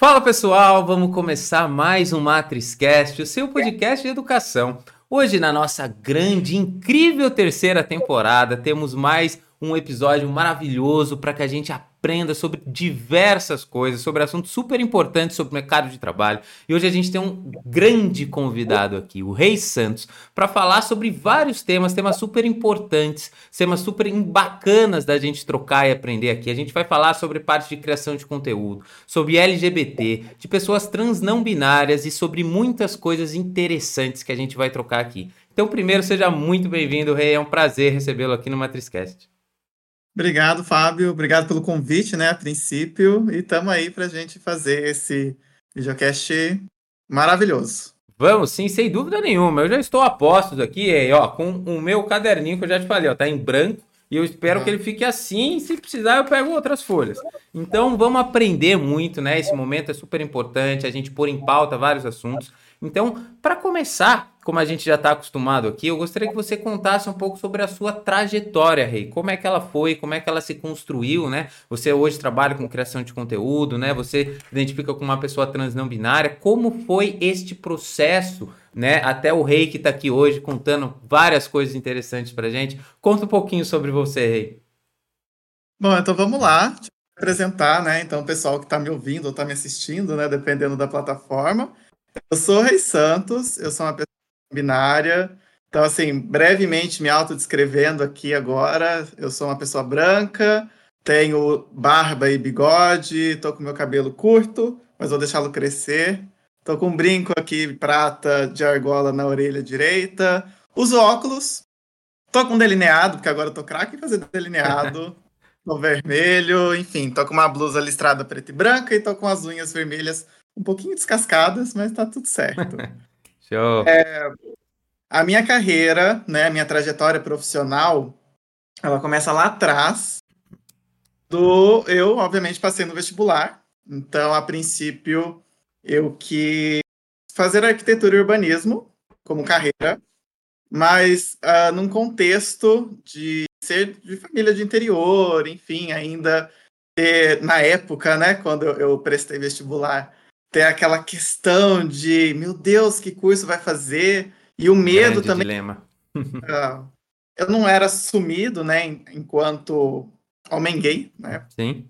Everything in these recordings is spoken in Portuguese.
Fala pessoal, vamos começar mais um MatrizCast, o seu podcast de educação. Hoje, na nossa grande, incrível terceira temporada, temos mais um episódio maravilhoso para que a gente aprenda sobre diversas coisas, sobre assuntos super importantes sobre o mercado de trabalho. E hoje a gente tem um grande convidado aqui, o Rei Santos, para falar sobre vários temas, temas super importantes, temas super bacanas da gente trocar e aprender aqui. A gente vai falar sobre parte de criação de conteúdo, sobre LGBT, de pessoas trans não binárias e sobre muitas coisas interessantes que a gente vai trocar aqui. Então, primeiro, seja muito bem-vindo, Rei. É um prazer recebê-lo aqui no MatrizCast. Obrigado, Fábio. Obrigado pelo convite, né, a princípio. E estamos aí para a gente fazer esse videocast maravilhoso. Vamos, sim, sem dúvida nenhuma. Eu já estou a postos aqui, ó, com o meu caderninho que eu já te falei, ó, tá em branco. E eu espero uhum. que ele fique assim. Se precisar, eu pego outras folhas. Então, vamos aprender muito, né? Esse momento é super importante. A gente pôr em pauta vários assuntos. Então, para começar, como a gente já está acostumado aqui, eu gostaria que você contasse um pouco sobre a sua trajetória, Rei. Como é que ela foi, como é que ela se construiu, né? Você hoje trabalha com criação de conteúdo, né? Você identifica como uma pessoa trans não binária. Como foi este processo, né? Até o Rei que está aqui hoje contando várias coisas interessantes para gente. Conta um pouquinho sobre você, Rei. Bom, então vamos lá apresentar, né? Então, o pessoal que está me ouvindo ou está me assistindo, né? Dependendo da plataforma. Eu sou Rei Santos, eu sou uma pessoa binária. Então, assim, brevemente me autodescrevendo aqui agora, eu sou uma pessoa branca, tenho barba e bigode, tô com meu cabelo curto, mas vou deixá-lo crescer. Tô com um brinco aqui prata de argola na orelha direita. Uso óculos. Tô com delineado, porque agora eu tô craque em fazer delineado. tô vermelho, enfim, tô com uma blusa listrada preta e branca e tô com as unhas vermelhas um pouquinho descascadas, mas tá tudo certo. Show. É, a minha carreira, né, a minha trajetória profissional, ela começa lá atrás do eu, obviamente, passei no vestibular. Então, a princípio, eu quis fazer arquitetura e urbanismo como carreira, mas uh, num contexto de ser de família de interior, enfim, ainda ter, na época, né, quando eu, eu prestei vestibular, ter aquela questão de, meu Deus, que curso vai fazer? E o medo Grande também. Dilema. uh, eu não era sumido, né, enquanto homem gay, né? Sim.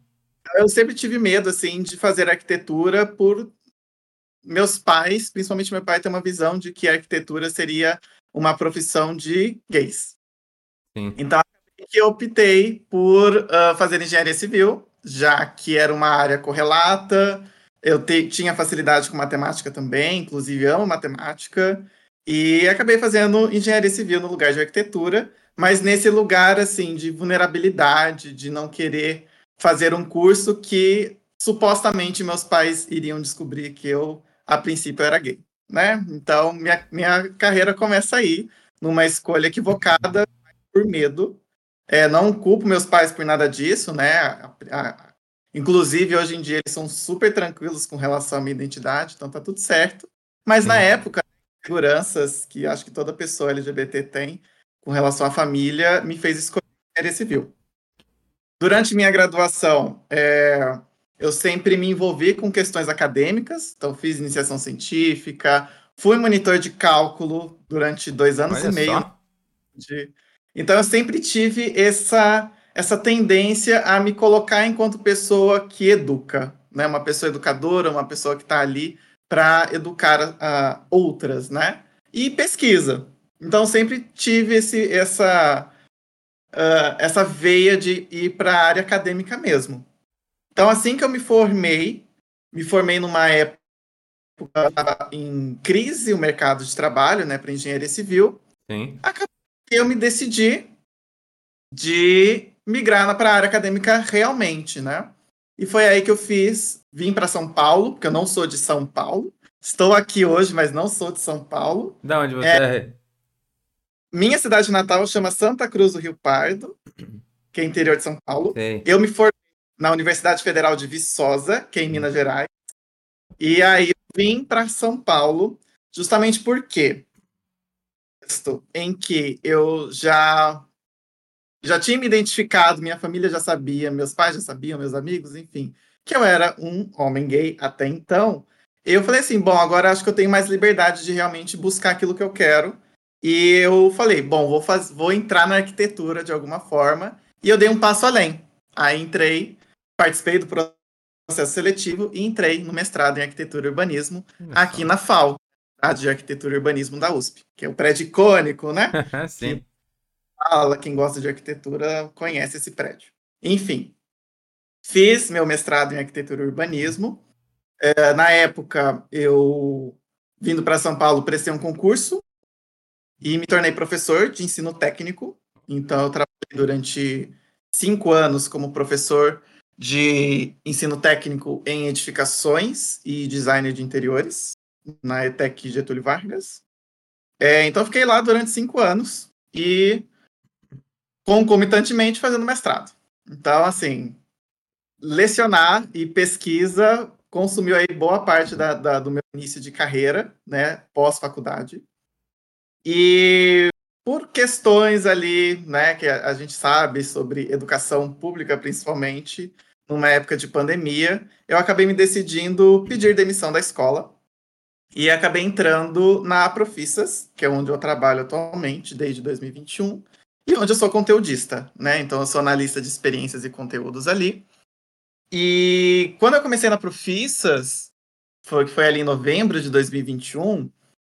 Eu sempre tive medo, assim, de fazer arquitetura por meus pais, principalmente meu pai, tem uma visão de que a arquitetura seria uma profissão de gays. Sim. Então, eu optei por uh, fazer engenharia civil, já que era uma área correlata, eu te, tinha facilidade com matemática também, inclusive amo matemática, e acabei fazendo engenharia civil no lugar de arquitetura, mas nesse lugar assim de vulnerabilidade, de não querer fazer um curso que supostamente meus pais iriam descobrir que eu a princípio era gay, né? Então minha, minha carreira começa aí numa escolha equivocada por medo. É, não culpo meus pais por nada disso, né? A, a, Inclusive, hoje em dia, eles são super tranquilos com relação à minha identidade, então tá tudo certo. Mas na época, seguranças que acho que toda pessoa LGBT tem com relação à família me fez escolher a civil. Durante minha graduação, é, eu sempre me envolvi com questões acadêmicas, então fiz iniciação científica, fui monitor de cálculo durante dois anos Olha e meio. De... Então eu sempre tive essa essa tendência a me colocar enquanto pessoa que educa, né? Uma pessoa educadora, uma pessoa que está ali para educar uh, outras, né? E pesquisa. Então sempre tive esse, essa uh, essa veia de ir para a área acadêmica mesmo. Então assim que eu me formei, me formei numa época em crise o mercado de trabalho, né, para engenharia civil. Sim. Eu me decidi de migrar para a área acadêmica realmente, né? E foi aí que eu fiz, vim para São Paulo, porque eu não sou de São Paulo. Estou aqui hoje, mas não sou de São Paulo. Da onde você é? é? Minha cidade natal chama Santa Cruz do Rio Pardo, que é interior de São Paulo. Sei. Eu me formei na Universidade Federal de Viçosa, que é em Minas Gerais. E aí eu vim para São Paulo, justamente porque em que eu já já tinha me identificado, minha família já sabia, meus pais já sabiam, meus amigos, enfim, que eu era um homem gay até então. Eu falei assim, bom, agora acho que eu tenho mais liberdade de realmente buscar aquilo que eu quero. E eu falei, bom, vou, faz... vou entrar na arquitetura de alguma forma. E eu dei um passo além. Aí entrei, participei do processo seletivo e entrei no mestrado em arquitetura e urbanismo aqui na FAO, de arquitetura e urbanismo da USP, que é o prédio icônico, né? Sim. Que fala, quem gosta de arquitetura conhece esse prédio. Enfim, fiz meu mestrado em arquitetura e urbanismo. É, na época, eu, vindo para São Paulo, prestei um concurso e me tornei professor de ensino técnico. Então, eu trabalhei durante cinco anos como professor de ensino técnico em edificações e design de interiores na ETEC Getúlio Vargas. É, então, fiquei lá durante cinco anos e concomitantemente fazendo mestrado. Então, assim, lecionar e pesquisa consumiu aí boa parte da, da, do meu início de carreira, né, pós-faculdade. E por questões ali, né, que a, a, gente sabe sobre educação pública, principalmente, numa época de pandemia, eu acabei me decidindo pedir demissão da escola e acabei entrando na Profissas, que é onde eu trabalho atualmente, desde 2021, e onde eu sou conteudista, né? Então eu sou analista de experiências e conteúdos ali. E quando eu comecei na Profissas, foi, que foi ali em novembro de 2021,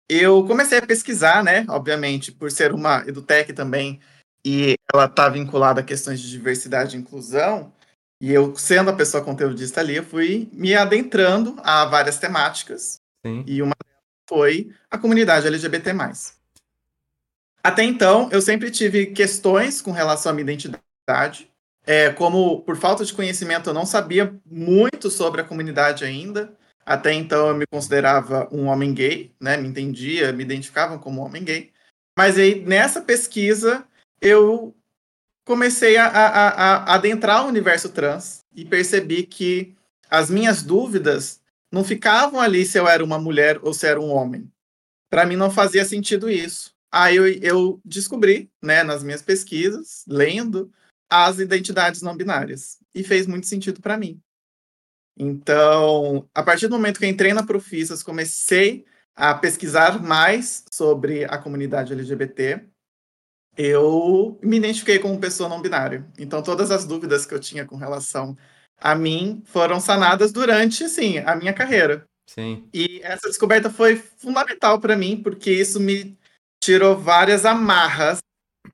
eu comecei a pesquisar, né? Obviamente, por ser uma edutech também, e ela está vinculada a questões de diversidade e inclusão, e eu, sendo a pessoa conteudista ali, eu fui me adentrando a várias temáticas, Sim. e uma foi a comunidade LGBT+. Até então, eu sempre tive questões com relação à minha identidade, é, como por falta de conhecimento eu não sabia muito sobre a comunidade ainda. Até então eu me considerava um homem gay, né? Me entendia, me identificava como homem gay. Mas aí nessa pesquisa eu comecei a, a, a adentrar o universo trans e percebi que as minhas dúvidas não ficavam ali se eu era uma mulher ou se era um homem. Para mim não fazia sentido isso. Aí eu, eu descobri, né, nas minhas pesquisas, lendo, as identidades não binárias. E fez muito sentido para mim. Então, a partir do momento que entrei na Profissas, comecei a pesquisar mais sobre a comunidade LGBT, eu me identifiquei como pessoa não binária. Então, todas as dúvidas que eu tinha com relação a mim foram sanadas durante, assim, a minha carreira. Sim. E essa descoberta foi fundamental para mim, porque isso me tirou várias amarras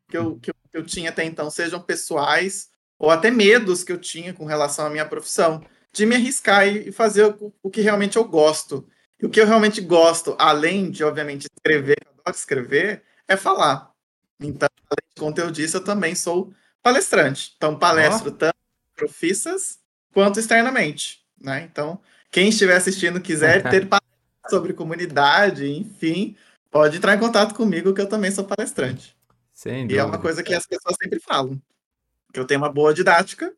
que eu, que eu que eu tinha até então, sejam pessoais ou até medos que eu tinha com relação à minha profissão, de me arriscar e fazer o, o que realmente eu gosto. E o que eu realmente gosto, além de, obviamente, escrever, eu adoro escrever, é falar. Então, além de conteudista, eu também sou palestrante. Então, palestro oh. tanto profissas quanto externamente. Né? Então, quem estiver assistindo quiser ter sobre comunidade, enfim, pode entrar em contato comigo, que eu também sou palestrante. Sem e é uma coisa que as pessoas sempre falam. Que eu tenho uma boa didática,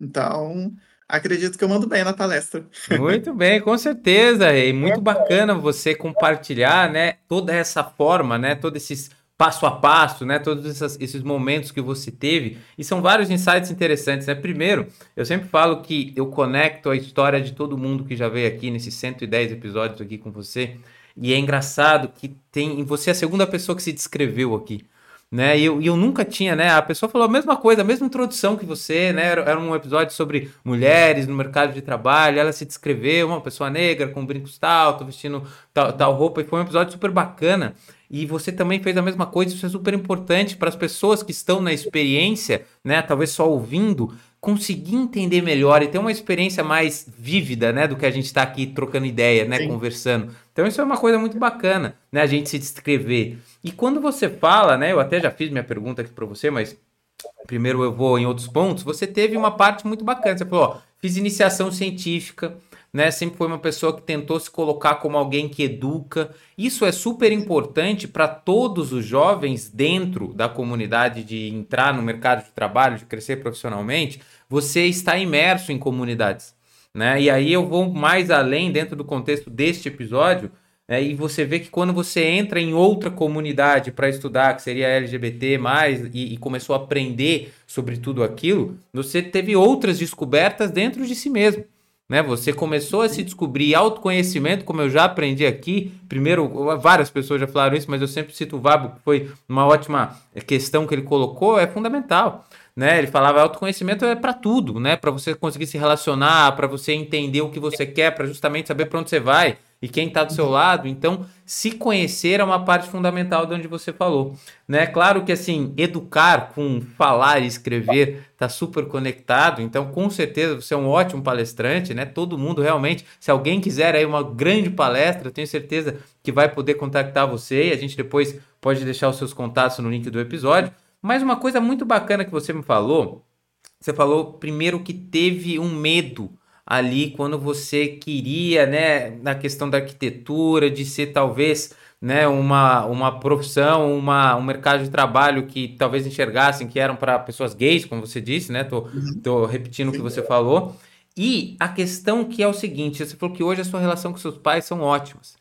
então acredito que eu mando bem na palestra. Muito bem, com certeza. E muito bacana você compartilhar, né, toda essa forma, né, todos esses passo a passo, né, todos esses, esses momentos que você teve. E são vários insights interessantes, né? Primeiro, eu sempre falo que eu conecto a história de todo mundo que já veio aqui nesses 110 episódios aqui com você. E é engraçado que tem você é a segunda pessoa que se descreveu aqui né? E eu, eu nunca tinha, né? A pessoa falou a mesma coisa, a mesma introdução que você, né? Era, era, um episódio sobre mulheres no mercado de trabalho. Ela se descreveu, uma pessoa negra com brincos tal, tô vestindo tal, tal roupa, e foi um episódio super bacana. E você também fez a mesma coisa, isso é super importante para as pessoas que estão na experiência, né? Talvez só ouvindo, conseguir entender melhor e ter uma experiência mais vívida, né, do que a gente está aqui trocando ideia, né, Sim. conversando. Então isso é uma coisa muito bacana, né, a gente se descrever. E quando você fala, né, eu até já fiz minha pergunta aqui para você, mas primeiro eu vou em outros pontos. Você teve uma parte muito bacana. Você falou, ó, fiz iniciação científica, né? Sempre foi uma pessoa que tentou se colocar como alguém que educa. Isso é super importante para todos os jovens dentro da comunidade de entrar no mercado de trabalho, de crescer profissionalmente. Você está imerso em comunidades, né? E aí eu vou mais além dentro do contexto deste episódio é, e você vê que quando você entra em outra comunidade para estudar, que seria LGBT, e, e começou a aprender sobre tudo aquilo, você teve outras descobertas dentro de si mesmo. Né? Você começou a se descobrir autoconhecimento, como eu já aprendi aqui. Primeiro, várias pessoas já falaram isso, mas eu sempre cito o Vabo, que foi uma ótima questão que ele colocou, é fundamental. Né? Ele falava autoconhecimento é para tudo, né? Para você conseguir se relacionar, para você entender o que você quer, para justamente saber para onde você vai e quem está do seu lado. Então, se conhecer é uma parte fundamental de onde você falou. Né? Claro que assim, educar com falar e escrever está super conectado, então com certeza você é um ótimo palestrante, né? Todo mundo realmente, se alguém quiser aí uma grande palestra, eu tenho certeza que vai poder contactar você e a gente depois pode deixar os seus contatos no link do episódio. Mas uma coisa muito bacana que você me falou, você falou primeiro que teve um medo ali quando você queria, né, na questão da arquitetura, de ser talvez, né, uma, uma profissão, uma, um mercado de trabalho que talvez enxergassem que eram para pessoas gays, como você disse, né? Tô, uhum. tô repetindo o que você falou. E a questão que é o seguinte, você falou que hoje a sua relação com seus pais são ótimas,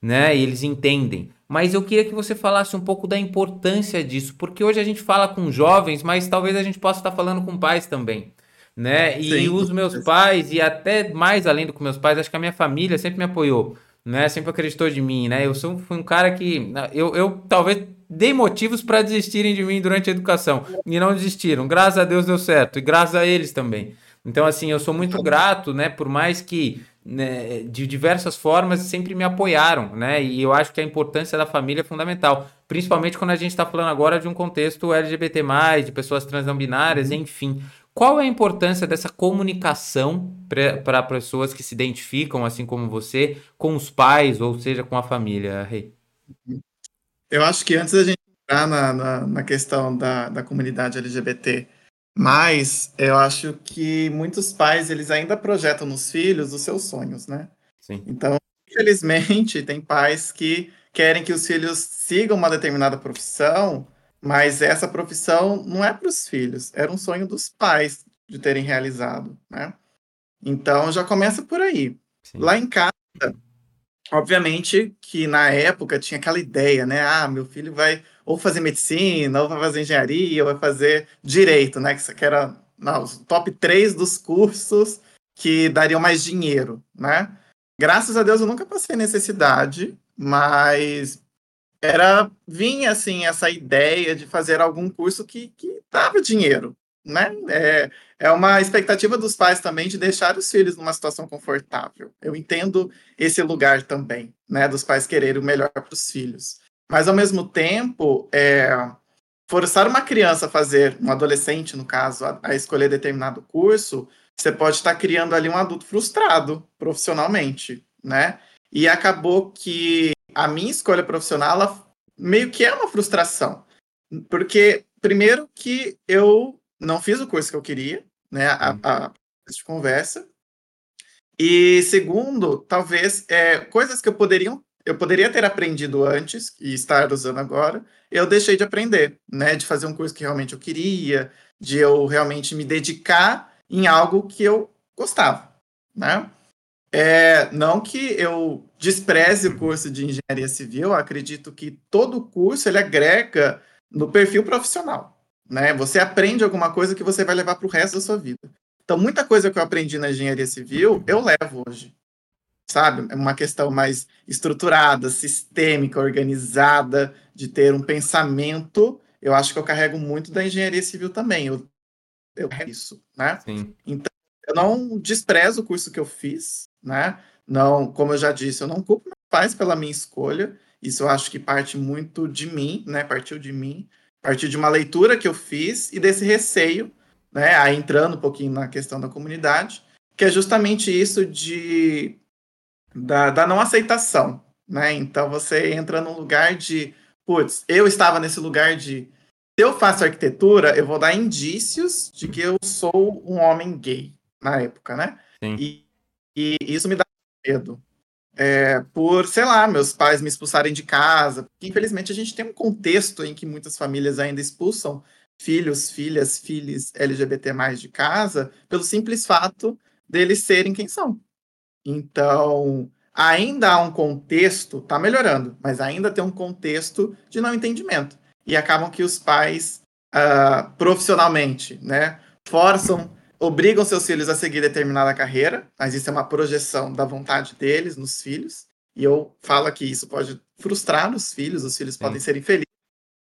né? E eles entendem. Mas eu queria que você falasse um pouco da importância disso, porque hoje a gente fala com jovens, mas talvez a gente possa estar falando com pais também né? E Sim. os meus pais, e até mais além do que meus pais, acho que a minha família sempre me apoiou, né? Sempre acreditou de mim, né? Eu sou, fui um cara que. Eu, eu talvez dei motivos para desistirem de mim durante a educação. E não desistiram. Graças a Deus deu certo. E graças a eles também. Então, assim, eu sou muito grato, né? Por mais que né, de diversas formas sempre me apoiaram, né? E eu acho que a importância da família é fundamental, principalmente quando a gente está falando agora de um contexto LGBT, de pessoas trans não binárias, uhum. enfim. Qual é a importância dessa comunicação para pessoas que se identificam, assim como você, com os pais, ou seja, com a família, Rei? Eu acho que antes da gente entrar na, na, na questão da, da comunidade LGBT, mas eu acho que muitos pais eles ainda projetam nos filhos os seus sonhos, né? Sim. Então, infelizmente, tem pais que querem que os filhos sigam uma determinada profissão mas essa profissão não é para os filhos, era um sonho dos pais de terem realizado, né? Então já começa por aí. Sim. Lá em casa, obviamente que na época tinha aquela ideia, né? Ah, meu filho vai ou fazer medicina, ou vai fazer engenharia, ou vai fazer direito, né? Que era não, os top 3 dos cursos que dariam mais dinheiro, né? Graças a Deus eu nunca passei necessidade, mas era vinha assim essa ideia de fazer algum curso que, que dava dinheiro, né? É, é uma expectativa dos pais também de deixar os filhos numa situação confortável. Eu entendo esse lugar também, né? Dos pais quererem o melhor para os filhos, mas ao mesmo tempo, é, forçar uma criança a fazer, um adolescente no caso, a, a escolher determinado curso, você pode estar criando ali um adulto frustrado profissionalmente, né? E acabou que a minha escolha profissional ela meio que é uma frustração. Porque, primeiro, que eu não fiz o curso que eu queria, né? A, uhum. a, de conversa. E segundo, talvez é, coisas que eu poderia, eu poderia ter aprendido antes e estar usando agora, eu deixei de aprender, né? De fazer um curso que realmente eu queria, de eu realmente me dedicar em algo que eu gostava, né? É, não que eu despreze o curso de engenharia civil, acredito que todo curso ele agrega no perfil profissional. Né? Você aprende alguma coisa que você vai levar para o resto da sua vida. Então, muita coisa que eu aprendi na engenharia civil, eu levo hoje. Sabe? É uma questão mais estruturada, sistêmica, organizada, de ter um pensamento. Eu acho que eu carrego muito da engenharia civil também. Eu, eu isso, né? Sim. Então, eu não desprezo o curso que eu fiz, né? Não, como eu já disse, eu não culpo meus pais pela minha escolha. Isso eu acho que parte muito de mim, né? Partiu de mim, partiu de uma leitura que eu fiz e desse receio, né? Aí entrando um pouquinho na questão da comunidade, que é justamente isso de da, da não aceitação, né? Então você entra num lugar de, putz, eu estava nesse lugar de se eu faço arquitetura, eu vou dar indícios de que eu sou um homem gay na época, né? Sim. E, e isso me dá medo. É, por, sei lá, meus pais me expulsarem de casa. Infelizmente, a gente tem um contexto em que muitas famílias ainda expulsam filhos, filhas, filhos LGBT de casa pelo simples fato deles serem quem são. Então, ainda há um contexto, tá melhorando, mas ainda tem um contexto de não entendimento. E acabam que os pais, uh, profissionalmente, né, forçam obrigam seus filhos a seguir determinada carreira, mas isso é uma projeção da vontade deles nos filhos. E eu falo que isso pode frustrar os filhos, os filhos Sim. podem ser infelizes.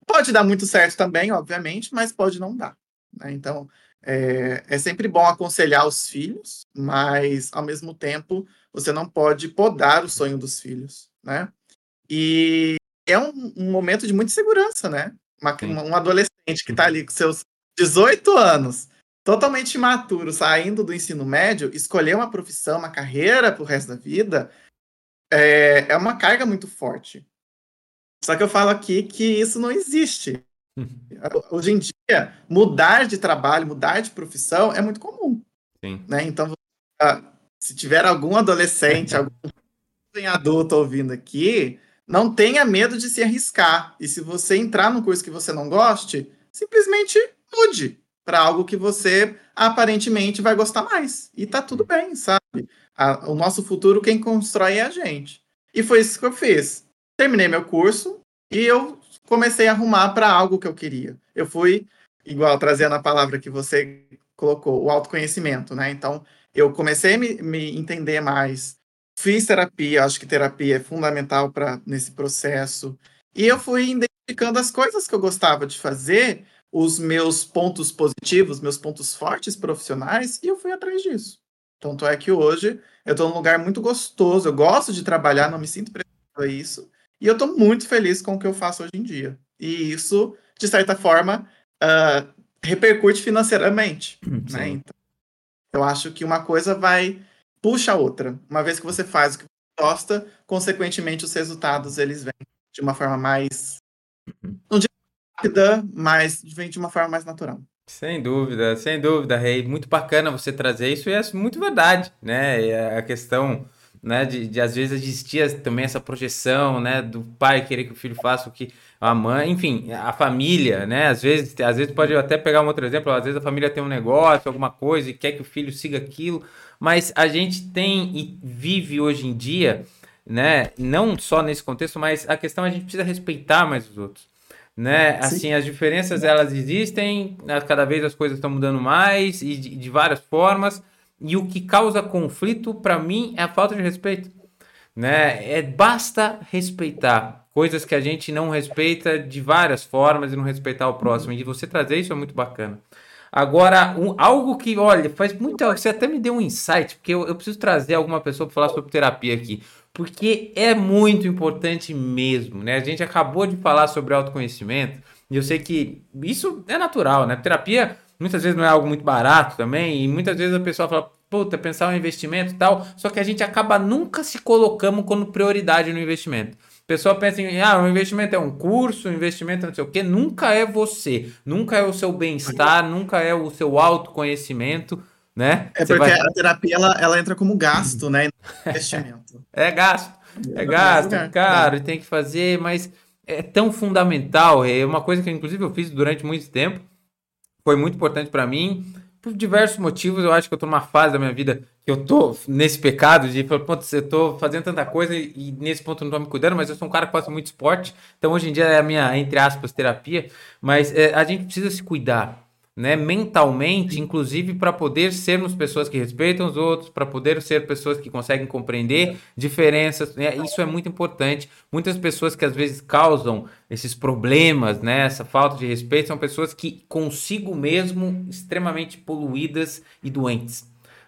Pode dar muito certo também, obviamente, mas pode não dar. Né? Então, é, é, sempre bom aconselhar os filhos, mas ao mesmo tempo você não pode podar o sonho dos filhos, né? E é um, um momento de muita segurança, né? Uma, um adolescente que está ali com seus 18 anos, totalmente imaturo, saindo do ensino médio, escolher uma profissão, uma carreira para o resto da vida, é, é uma carga muito forte. Só que eu falo aqui que isso não existe. Hoje em dia, mudar de trabalho, mudar de profissão é muito comum. Sim. Né? Então, se tiver algum adolescente, algum adulto ouvindo aqui, não tenha medo de se arriscar. E se você entrar num curso que você não goste, simplesmente mude para algo que você aparentemente vai gostar mais. E tá tudo bem, sabe? A, o nosso futuro, quem constrói é a gente. E foi isso que eu fiz. Terminei meu curso e eu comecei a arrumar para algo que eu queria. Eu fui, igual trazendo a palavra que você colocou, o autoconhecimento, né? Então, eu comecei a me, me entender mais, fiz terapia, acho que terapia é fundamental para nesse processo. E eu fui identificando as coisas que eu gostava de fazer, os meus pontos positivos, meus pontos fortes profissionais, e eu fui atrás disso. Tanto é que hoje eu estou num lugar muito gostoso, eu gosto de trabalhar, não me sinto preso a isso. E eu estou muito feliz com o que eu faço hoje em dia. E isso, de certa forma, uh, repercute financeiramente. Né? Então, eu acho que uma coisa vai puxa a outra. Uma vez que você faz o que você gosta, consequentemente os resultados eles vêm de uma forma mais uhum. não digo rápida, mas vem de uma forma mais natural. Sem dúvida, sem dúvida, Rei. Muito bacana você trazer isso e é muito verdade, né? A questão né? De, de às vezes existir também essa projeção, né? Do pai querer que o filho faça o que a mãe, enfim, a família, né? Às vezes, às vezes pode até pegar um outro exemplo, às vezes a família tem um negócio, alguma coisa e quer que o filho siga aquilo, mas a gente tem e vive hoje em dia, né? Não só nesse contexto, mas a questão é a gente precisa respeitar mais os outros. Né? Assim, as diferenças elas existem, né? cada vez as coisas estão mudando mais e de, de várias formas, e o que causa conflito, para mim, é a falta de respeito. Né? É, basta respeitar coisas que a gente não respeita de várias formas e não respeitar o próximo. E você trazer isso é muito bacana. Agora, um, algo que, olha, faz muito. Você até me deu um insight, porque eu, eu preciso trazer alguma pessoa para falar sobre terapia aqui. Porque é muito importante mesmo, né? A gente acabou de falar sobre autoconhecimento, e eu sei que isso é natural, né? Terapia Muitas vezes não é algo muito barato também, e muitas vezes a pessoa fala, puta, pensar um investimento e tal, só que a gente acaba nunca se colocando como prioridade no investimento. A pessoa pensa em, ah, o um investimento é um curso, um investimento é não sei o quê, nunca é você, nunca é o seu bem-estar, nunca é o seu autoconhecimento, né? É porque vai... a terapia, ela, ela entra como gasto, né? Investimento. é gasto, é gasto, é caro, e tem que fazer, mas é tão fundamental, é uma coisa que inclusive eu fiz durante muito tempo, foi muito importante para mim. Por diversos motivos, eu acho que eu tô numa fase da minha vida que eu tô nesse pecado de falar, putz, eu tô fazendo tanta coisa e, e nesse ponto não tô me cuidando, mas eu sou um cara que faço muito esporte, então hoje em dia é a minha, entre aspas, terapia, mas é, a gente precisa se cuidar né, mentalmente, inclusive para poder sermos pessoas que respeitam os outros, para poder ser pessoas que conseguem compreender diferenças. Né, isso é muito importante. Muitas pessoas que às vezes causam esses problemas, né, essa falta de respeito, são pessoas que consigo mesmo extremamente poluídas e doentes.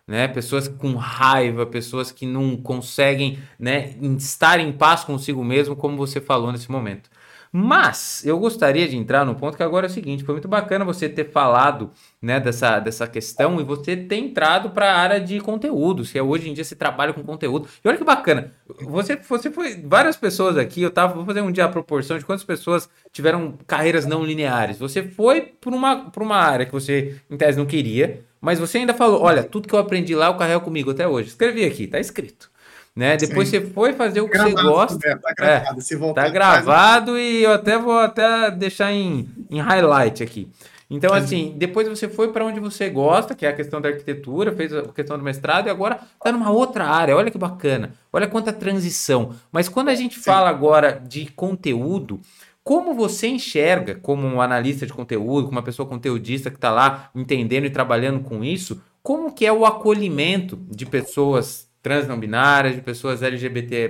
Né, pessoas com raiva, pessoas que não conseguem né, estar em paz consigo mesmo, como você falou nesse momento. Mas eu gostaria de entrar no ponto que agora é o seguinte: foi muito bacana você ter falado né, dessa, dessa questão e você ter entrado para a área de conteúdos, que é hoje em dia se trabalha com conteúdo. E olha que bacana, você, você foi. Várias pessoas aqui, eu tava, vou fazer um dia a proporção de quantas pessoas tiveram carreiras não lineares. Você foi por uma, uma área que você, em tese, não queria, mas você ainda falou: olha, tudo que eu aprendi lá eu carrego comigo até hoje. Escrevi aqui, tá escrito né? Depois Sim. você foi fazer o que você gosta. Né? Tá gravado, é, se voltar, tá gravado e eu até vou até deixar em, em highlight aqui. Então, assim, depois você foi para onde você gosta, que é a questão da arquitetura, fez a questão do mestrado e agora está numa outra área. Olha que bacana. Olha quanta transição. Mas quando a gente Sim. fala agora de conteúdo, como você enxerga, como um analista de conteúdo, como uma pessoa conteudista que está lá entendendo e trabalhando com isso, como que é o acolhimento de pessoas trans não binárias, de pessoas LGBT+,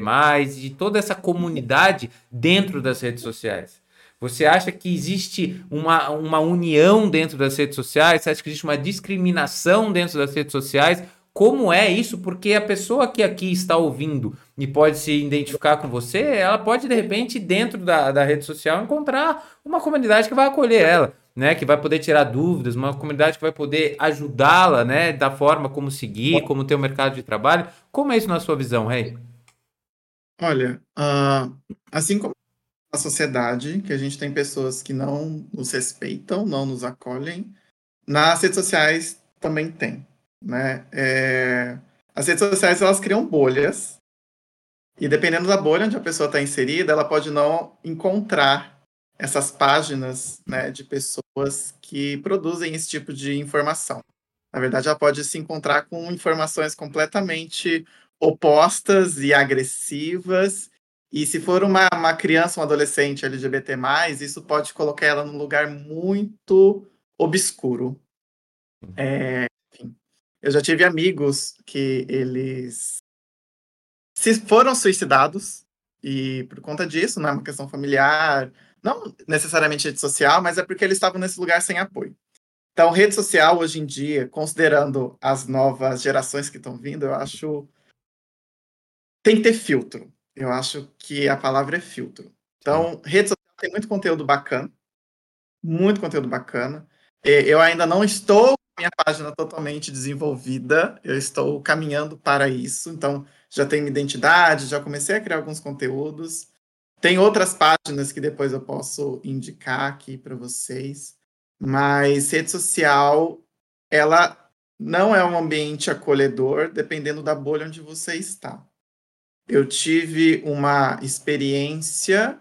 de toda essa comunidade dentro das redes sociais? Você acha que existe uma, uma união dentro das redes sociais? Você acha que existe uma discriminação dentro das redes sociais? Como é isso? Porque a pessoa que aqui está ouvindo e pode se identificar com você, ela pode, de repente, dentro da, da rede social, encontrar uma comunidade que vai acolher ela, né? Que vai poder tirar dúvidas, uma comunidade que vai poder ajudá-la, né? Da forma como seguir, como ter o um mercado de trabalho. Como é isso na sua visão, Rei? Olha, uh, assim como a sociedade, que a gente tem pessoas que não nos respeitam, não nos acolhem. Nas redes sociais também tem, né? É... As redes sociais elas criam bolhas e dependendo da bolha onde a pessoa está inserida, ela pode não encontrar essas páginas, né, de pessoas que produzem esse tipo de informação. Na verdade, ela pode se encontrar com informações completamente opostas e agressivas e se for uma, uma criança, um adolescente LGBT, isso pode colocar ela num lugar muito obscuro. É, enfim, eu já tive amigos que eles se foram suicidados, e por conta disso, não é uma questão familiar, não necessariamente rede social, mas é porque eles estavam nesse lugar sem apoio. Então, rede social hoje em dia, considerando as novas gerações que estão vindo, eu acho tem que ter filtro. Eu acho que a palavra é filtro. Então, rede social tem muito conteúdo bacana, muito conteúdo bacana. Eu ainda não estou com minha página totalmente desenvolvida, eu estou caminhando para isso, então já tenho identidade, já comecei a criar alguns conteúdos. Tem outras páginas que depois eu posso indicar aqui para vocês, mas rede social, ela não é um ambiente acolhedor, dependendo da bolha onde você está. Eu tive uma experiência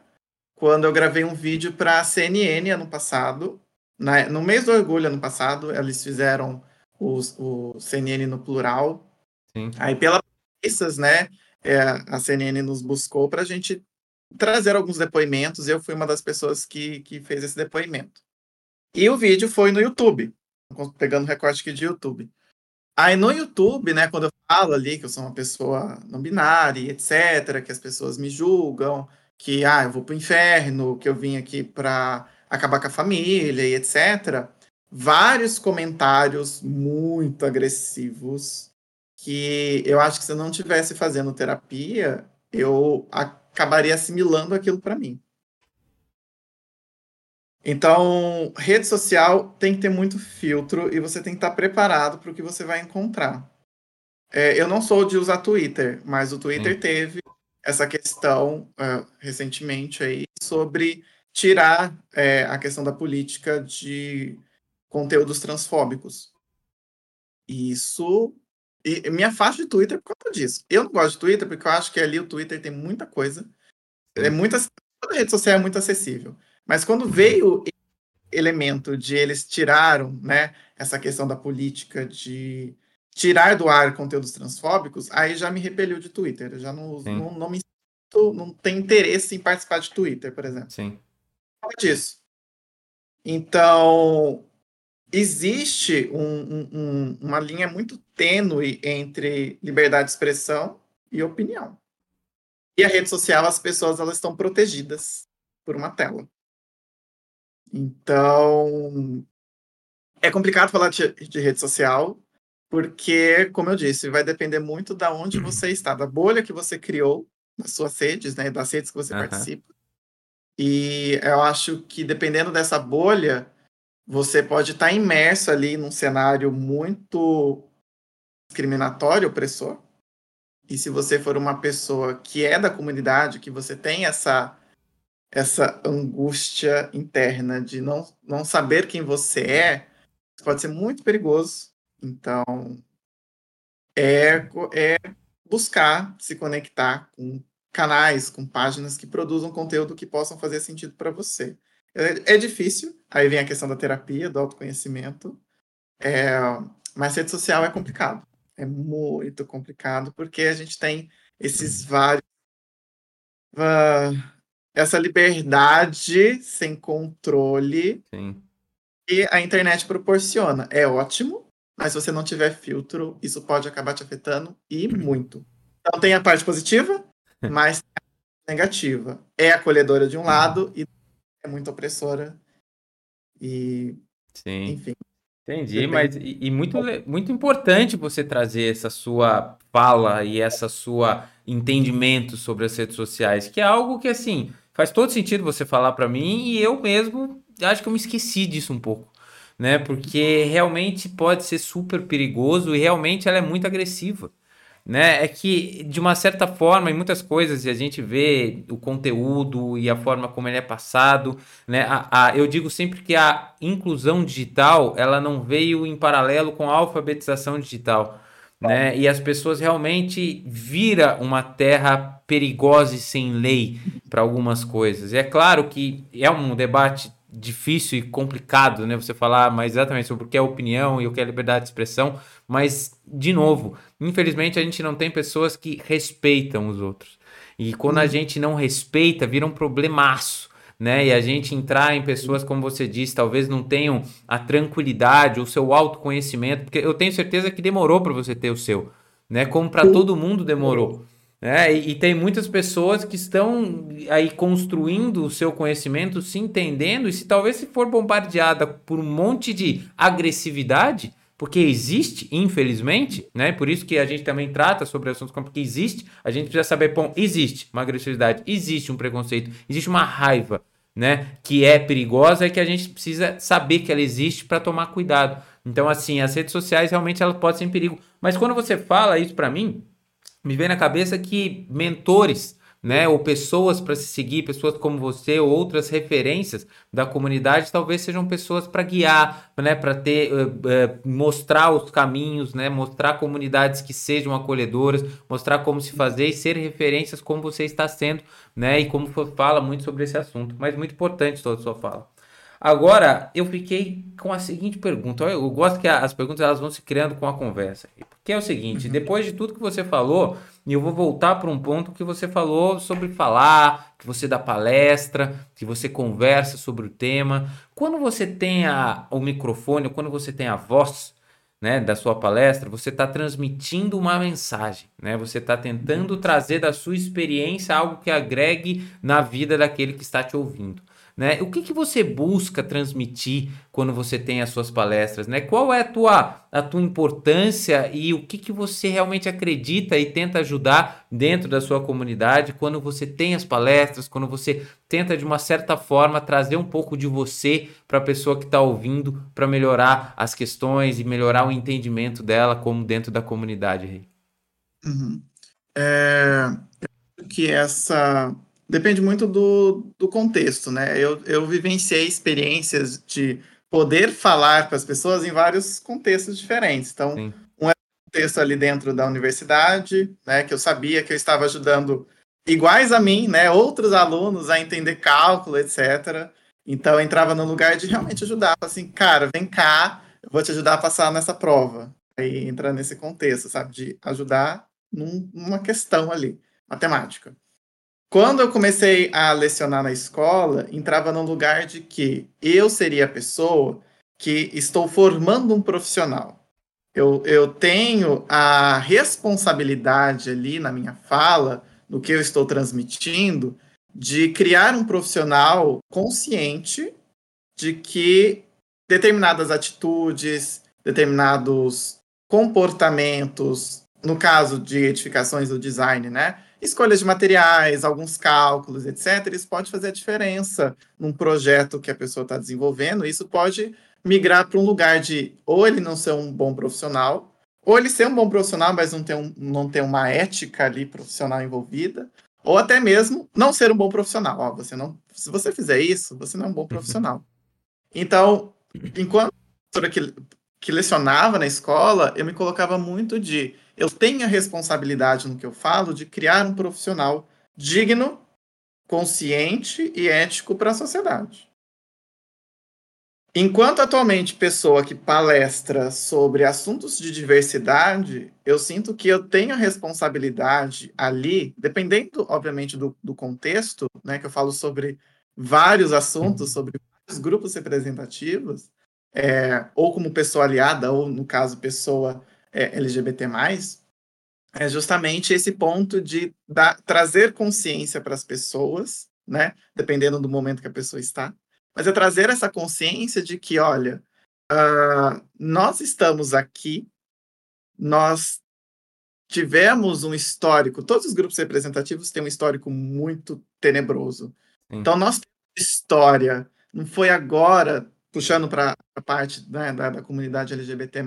quando eu gravei um vídeo para a CNN ano passado. Na, no mês do orgulho ano passado, eles fizeram os, o CNN no plural. Sim. Aí, pela pesquisas, né, é, a CNN nos buscou para a gente trazer alguns depoimentos. Eu fui uma das pessoas que, que fez esse depoimento. E o vídeo foi no YouTube, pegando recorte aqui de YouTube. Aí no YouTube, né, quando eu falo ali que eu sou uma pessoa não binária, etc., que as pessoas me julgam, que ah, eu vou pro inferno, que eu vim aqui para acabar com a família e etc. Vários comentários muito agressivos que eu acho que se eu não tivesse fazendo terapia, eu acabaria assimilando aquilo para mim. Então, rede social tem que ter muito filtro e você tem que estar preparado para o que você vai encontrar. É, eu não sou de usar Twitter, mas o Twitter Sim. teve essa questão uh, recentemente aí sobre tirar é, a questão da política de conteúdos transfóbicos. Isso. E me afasto de Twitter por conta disso. Eu não gosto de Twitter porque eu acho que ali o Twitter tem muita coisa. É muita, toda rede social é muito acessível. Mas quando veio elemento de eles tiraram, né, essa questão da política de tirar do ar conteúdos transfóbicos, aí já me repeliu de Twitter. Eu já não, não, não, me sinto, não tenho interesse em participar de Twitter, por exemplo. Sim. Por disso. Então, existe um, um, uma linha muito tênue entre liberdade de expressão e opinião. E a rede social, as pessoas elas estão protegidas por uma tela. Então, é complicado falar de, de, rede social, porque, como eu disse, vai depender muito da onde uhum. você está, da bolha que você criou, das suas redes, né, das redes que você uhum. participa. E eu acho que dependendo dessa bolha, você pode estar imerso ali num cenário muito discriminatório, opressor. E se você for uma pessoa que é da comunidade, que você tem essa essa angústia interna de não, não saber quem você é, pode ser muito perigoso. Então, é, é buscar se conectar com canais, com páginas que produzam conteúdo que possam fazer sentido para você. É, é, difícil, aí vem a questão da terapia, do autoconhecimento, é, mas rede social é complicado. É muito complicado, porque a gente tem esses vários. Uh, essa liberdade sem controle Sim. que a internet proporciona. É ótimo, mas se você não tiver filtro, isso pode acabar te afetando e muito. Então tem a parte positiva, mas a negativa. É acolhedora de um lado e é muito opressora. E Sim. enfim. Entendi, mas e, e, muito, muito importante você trazer essa sua fala e essa sua entendimento sobre as redes sociais, que é algo que assim faz todo sentido você falar para mim e eu mesmo acho que eu me esqueci disso um pouco, né? Porque realmente pode ser super perigoso e realmente ela é muito agressiva né? É que, de uma certa forma, em muitas coisas, a gente vê o conteúdo e a forma como ele é passado, né? A, a, eu digo sempre que a inclusão digital, ela não veio em paralelo com a alfabetização digital, né? E as pessoas realmente vira uma terra perigosa e sem lei para algumas coisas. E é claro que é um debate difícil e complicado, né? Você falar mais exatamente sobre o que é opinião e o que é liberdade de expressão, mas de novo, infelizmente a gente não tem pessoas que respeitam os outros. E quando a uhum. gente não respeita, vira um problemaço. Né? E a gente entrar em pessoas, como você disse, talvez não tenham a tranquilidade, o seu autoconhecimento, porque eu tenho certeza que demorou para você ter o seu, né? Como para todo mundo demorou. É, e, e, tem muitas pessoas que estão aí construindo o seu conhecimento, se entendendo, e se talvez se for bombardeada por um monte de agressividade, porque existe, infelizmente, né? Por isso que a gente também trata sobre assuntos como porque existe, a gente precisa saber, bom, existe uma agressividade, existe um preconceito, existe uma raiva, né? Que é perigosa e que a gente precisa saber que ela existe para tomar cuidado. Então, assim, as redes sociais realmente elas podem ser em perigo. Mas quando você fala isso para mim, me vem na cabeça que mentores, né, ou pessoas para se seguir, pessoas como você ou outras referências da comunidade, talvez sejam pessoas para guiar, né, para ter uh, uh, mostrar os caminhos, né, mostrar comunidades que sejam acolhedoras, mostrar como se fazer e ser referências como você está sendo, né, e como fala muito sobre esse assunto. Mas muito importante toda a sua fala. Agora, eu fiquei com a seguinte pergunta. Eu gosto que as perguntas elas vão se criando com a conversa. Que é o seguinte: uhum. depois de tudo que você falou, eu vou voltar para um ponto que você falou sobre falar, que você dá palestra, que você conversa sobre o tema. Quando você tem a, o microfone, quando você tem a voz, né, da sua palestra, você está transmitindo uma mensagem, né? Você está tentando uhum. trazer da sua experiência algo que agregue na vida daquele que está te ouvindo. Né? O que, que você busca transmitir quando você tem as suas palestras? Né? Qual é a tua, a tua importância e o que, que você realmente acredita e tenta ajudar dentro da sua comunidade quando você tem as palestras, quando você tenta de uma certa forma trazer um pouco de você para a pessoa que está ouvindo para melhorar as questões e melhorar o entendimento dela como dentro da comunidade? Uhum. É, que essa depende muito do, do contexto, né? Eu, eu vivenciei experiências de poder falar com as pessoas em vários contextos diferentes. Então, Sim. um é um contexto ali dentro da universidade, né? Que eu sabia que eu estava ajudando iguais a mim, né? Outros alunos a entender cálculo, etc. Então, eu entrava no lugar de realmente ajudar. Assim, cara, vem cá, eu vou te ajudar a passar nessa prova. Aí entra nesse contexto, sabe? De ajudar num, numa questão ali, matemática. Quando eu comecei a lecionar na escola, entrava no lugar de que eu seria a pessoa que estou formando um profissional. Eu, eu tenho a responsabilidade ali na minha fala, no que eu estou transmitindo, de criar um profissional consciente de que determinadas atitudes, determinados comportamentos, no caso de edificações do design, né? Escolhas de materiais, alguns cálculos, etc. Isso pode fazer a diferença num projeto que a pessoa está desenvolvendo. Isso pode migrar para um lugar de ou ele não ser um bom profissional, ou ele ser um bom profissional, mas não ter, um, não ter uma ética ali profissional envolvida, ou até mesmo não ser um bom profissional. Ó, você não, se você fizer isso, você não é um bom profissional. Então, enquanto que, que lecionava na escola, eu me colocava muito de eu tenho a responsabilidade no que eu falo de criar um profissional digno, consciente e ético para a sociedade. Enquanto atualmente pessoa que palestra sobre assuntos de diversidade, eu sinto que eu tenho a responsabilidade ali, dependendo, obviamente, do, do contexto, né, que eu falo sobre vários assuntos, sobre vários grupos representativos, é, ou como pessoa aliada, ou no caso, pessoa LGBT, é justamente esse ponto de dar, trazer consciência para as pessoas, né? Dependendo do momento que a pessoa está. Mas é trazer essa consciência de que, olha, uh, nós estamos aqui, nós tivemos um histórico, todos os grupos representativos têm um histórico muito tenebroso. Sim. Então, nós temos história, não foi agora, puxando para a parte né, da, da, comunidade LGBT.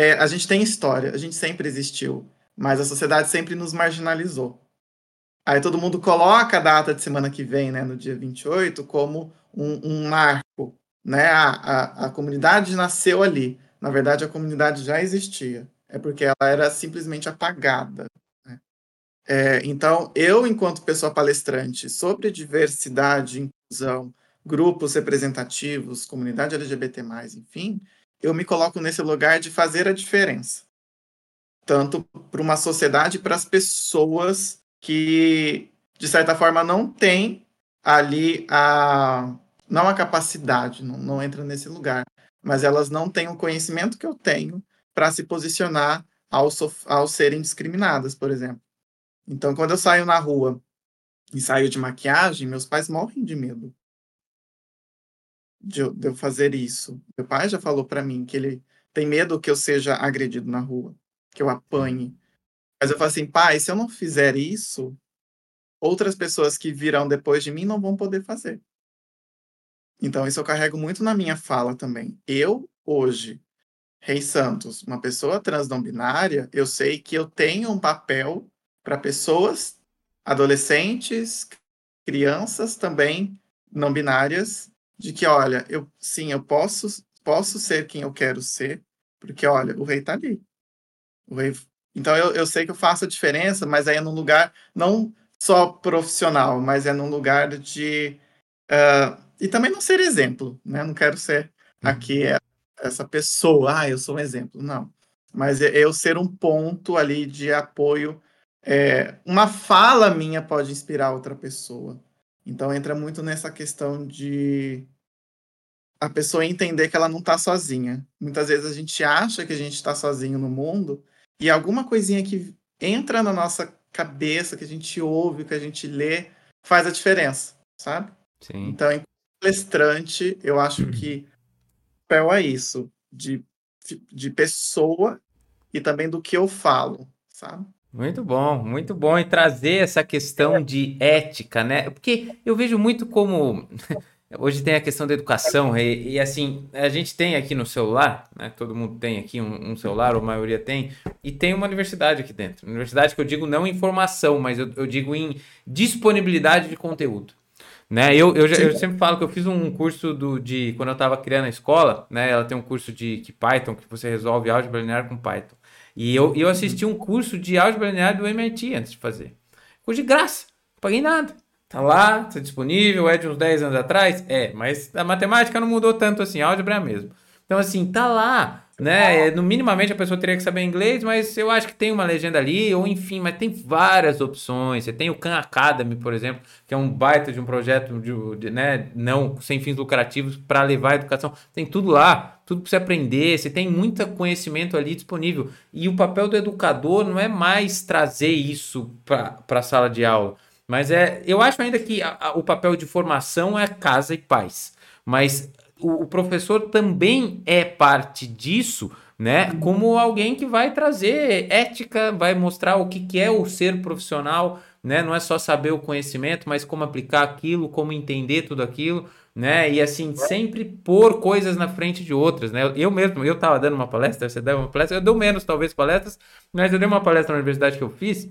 É, a gente tem história, a gente sempre existiu, mas a sociedade sempre nos marginalizou. Aí todo mundo coloca a data de semana que vem, né, no dia 28, como um, um marco. Né? A, a, a comunidade nasceu ali. Na verdade, a comunidade já existia é porque ela era simplesmente apagada. Né? É, então, eu, enquanto pessoa palestrante sobre diversidade, inclusão, grupos representativos, comunidade LGBT, enfim, eu me coloco nesse lugar de fazer a diferença. Tanto para uma sociedade para as pessoas que, de certa forma, não têm ali a. não a capacidade, não, não entra nesse lugar, mas elas não têm o conhecimento que eu tenho para se posicionar ao, ao serem discriminadas, por exemplo. Então, quando eu saio na rua e saio de maquiagem, meus pais morrem de medo de eu, de eu fazer isso. Meu pai já falou para mim que ele tem medo que eu seja agredido na rua, que eu apanhe. Mas eu falo assim, pai, se eu não fizer isso, outras pessoas que virão depois de mim não vão poder fazer. Então, isso eu carrego muito na minha fala também. Eu, hoje, Rei Santos, uma pessoa trans não binária, eu sei que eu tenho um papel para pessoas, adolescentes, crianças também não binárias, de que, olha, eu sim, eu posso posso ser quem eu quero ser, porque, olha, o rei está ali. O rei... Então, eu, eu sei que eu faço a diferença, mas aí é num lugar não só profissional, mas é num lugar de... Uh, e também não ser exemplo, né? Não quero ser uhum. aqui é, essa pessoa, ah, eu sou um exemplo. Não. Mas é, eu ser um ponto ali de apoio. É, uma fala minha pode inspirar outra pessoa. Então entra muito nessa questão de a pessoa entender que ela não está sozinha. Muitas vezes a gente acha que a gente está sozinho no mundo e alguma coisinha que entra na nossa cabeça, que a gente ouve, que a gente lê, faz a diferença, sabe? Sim. Então, em palestrante, eu acho uhum. que papel é isso, de, de pessoa e também do que eu falo, sabe? Muito bom, muito bom. E trazer essa questão de ética, né? Porque eu vejo muito como. Hoje tem a questão da educação, e, e, assim, a gente tem aqui no celular, né? Todo mundo tem aqui um, um, celular, ou a maioria tem, e tem uma universidade aqui dentro. Universidade que eu digo não em informação, mas eu, eu digo em disponibilidade de conteúdo. Né? Eu, eu, eu, sempre falo que eu fiz um curso do, de. Quando eu estava criando a escola, né? Ela tem um curso de que Python, que você resolve álgebra linear com Python. E eu, eu assisti um curso de álgebra linear do MIT antes de fazer. Curso de graça, não paguei nada. Tá lá, tá disponível, é de uns 10 anos atrás? É, mas a matemática não mudou tanto assim, a álgebra é a mesma. Então, assim, tá lá né? É, no minimamente a pessoa teria que saber inglês, mas eu acho que tem uma legenda ali, ou enfim, mas tem várias opções. Você tem o Khan Academy, por exemplo, que é um baita de um projeto de, de né, não sem fins lucrativos para levar a educação. Tem tudo lá, tudo para você aprender. Você tem muito conhecimento ali disponível. E o papel do educador não é mais trazer isso para a sala de aula. Mas é, eu acho ainda que a, a, o papel de formação é casa e paz. Mas o, o professor também é parte disso, né? Como alguém que vai trazer ética, vai mostrar o que, que é o ser profissional, né? Não é só saber o conhecimento, mas como aplicar aquilo, como entender tudo aquilo, né? E assim, sempre pôr coisas na frente de outras, né? Eu mesmo, eu estava dando uma palestra, você deu uma palestra, eu dou menos talvez palestras, mas eu dei uma palestra na universidade que eu fiz,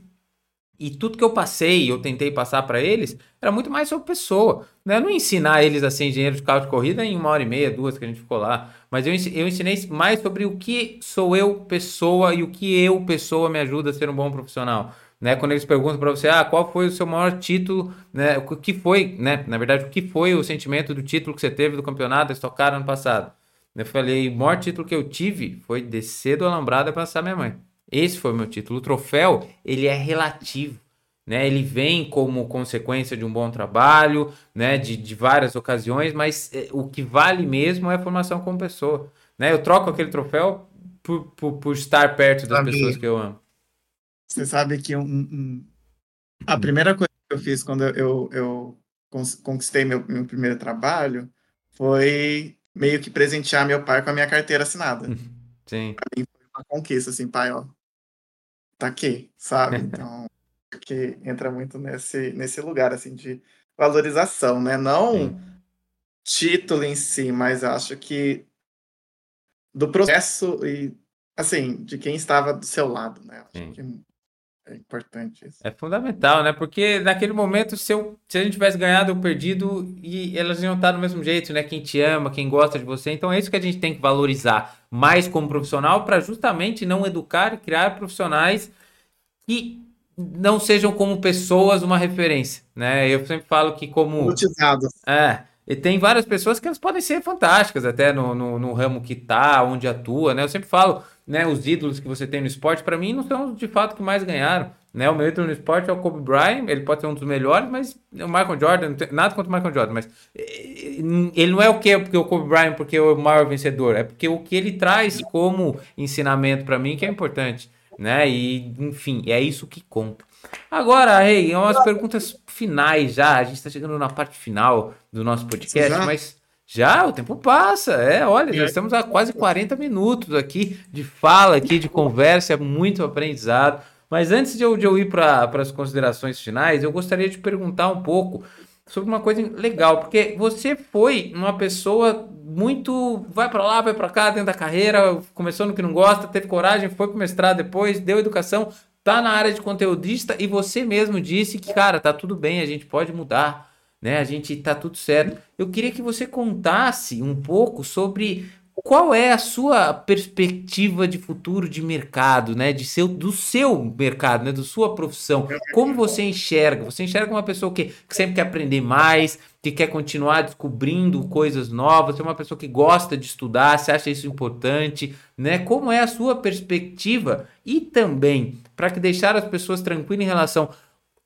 e tudo que eu passei, eu tentei passar para eles, era muito mais sobre pessoa. Né? Não ensinar eles a ser engenheiro de carro de corrida em uma hora e meia, duas que a gente ficou lá. Mas eu, eu ensinei mais sobre o que sou eu, pessoa, e o que eu, pessoa, me ajuda a ser um bom profissional. Né? Quando eles perguntam para você, ah, qual foi o seu maior título, né? O que foi, né? Na verdade, o que foi o sentimento do título que você teve do campeonato Estocar ano passado? Eu falei, o maior título que eu tive foi descer do alambrado para passar minha mãe. Esse foi o meu título. O troféu, ele é relativo. né? Ele vem como consequência de um bom trabalho, né? De, de várias ocasiões, mas é, o que vale mesmo é a formação como pessoa, né? Eu troco aquele troféu por, por, por estar perto das pessoas que eu amo. Você sabe que um, um, a primeira coisa que eu fiz quando eu, eu, conquistei meu, meu primeiro trabalho foi meio que presentear meu pai com a minha carteira assinada. Sim. Pra mim foi uma conquista, assim, pai, ó, tá aqui, sabe? Então, que entra muito nesse, nesse lugar, assim, de valorização, né? Não Sim. título em si, mas acho que do processo e, assim, de quem estava do seu lado, né? Acho Sim. que é importante isso. É fundamental, né? Porque naquele momento, se, eu, se a gente tivesse ganhado ou perdido, e elas iam estar do mesmo jeito, né? Quem te ama, quem gosta de você. Então é isso que a gente tem que valorizar mais como profissional para justamente não educar e criar profissionais que não sejam como pessoas uma referência, né? Eu sempre falo que como... Rotizados. É, e tem várias pessoas que elas podem ser fantásticas até no, no, no, ramo que tá, onde atua, né? Eu sempre falo, né? Os ídolos que você tem no esporte, para mim, não são de fato que mais ganharam, né? O meu ídolo no esporte é o Kobe Bryant, ele pode ser um dos melhores, mas o Michael Jordan, nada contra o Michael Jordan, mas eh, ele não é o que porque o Kobe Bryant porque é o maior vencedor, é porque o que ele traz como ensinamento para mim que é importante, né? E enfim, é isso que conta. Agora, Rei, hey, umas perguntas finais já. A gente está chegando na parte final do nosso podcast, já? mas já o tempo passa. É, olha, já estamos há quase 40 minutos aqui de fala, aqui de conversa, é muito aprendizado. Mas antes de eu, de eu ir para as considerações finais, eu gostaria de perguntar um pouco sobre uma coisa legal, porque você foi uma pessoa muito vai para lá, vai para cá dentro da carreira, começou no que não gosta, teve coragem, foi para mestrado depois, deu educação, tá na área de conteudista e você mesmo disse que, cara, tá tudo bem, a gente pode mudar, né? A gente tá tudo certo. Eu queria que você contasse um pouco sobre qual é a sua perspectiva de futuro de mercado, né? De seu, do seu mercado, né? Da sua profissão. Como você enxerga? Você enxerga uma pessoa que, que sempre quer aprender mais, que quer continuar descobrindo coisas novas, você é uma pessoa que gosta de estudar, você acha isso importante, né? Como é a sua perspectiva? E também, para que deixar as pessoas tranquilas em relação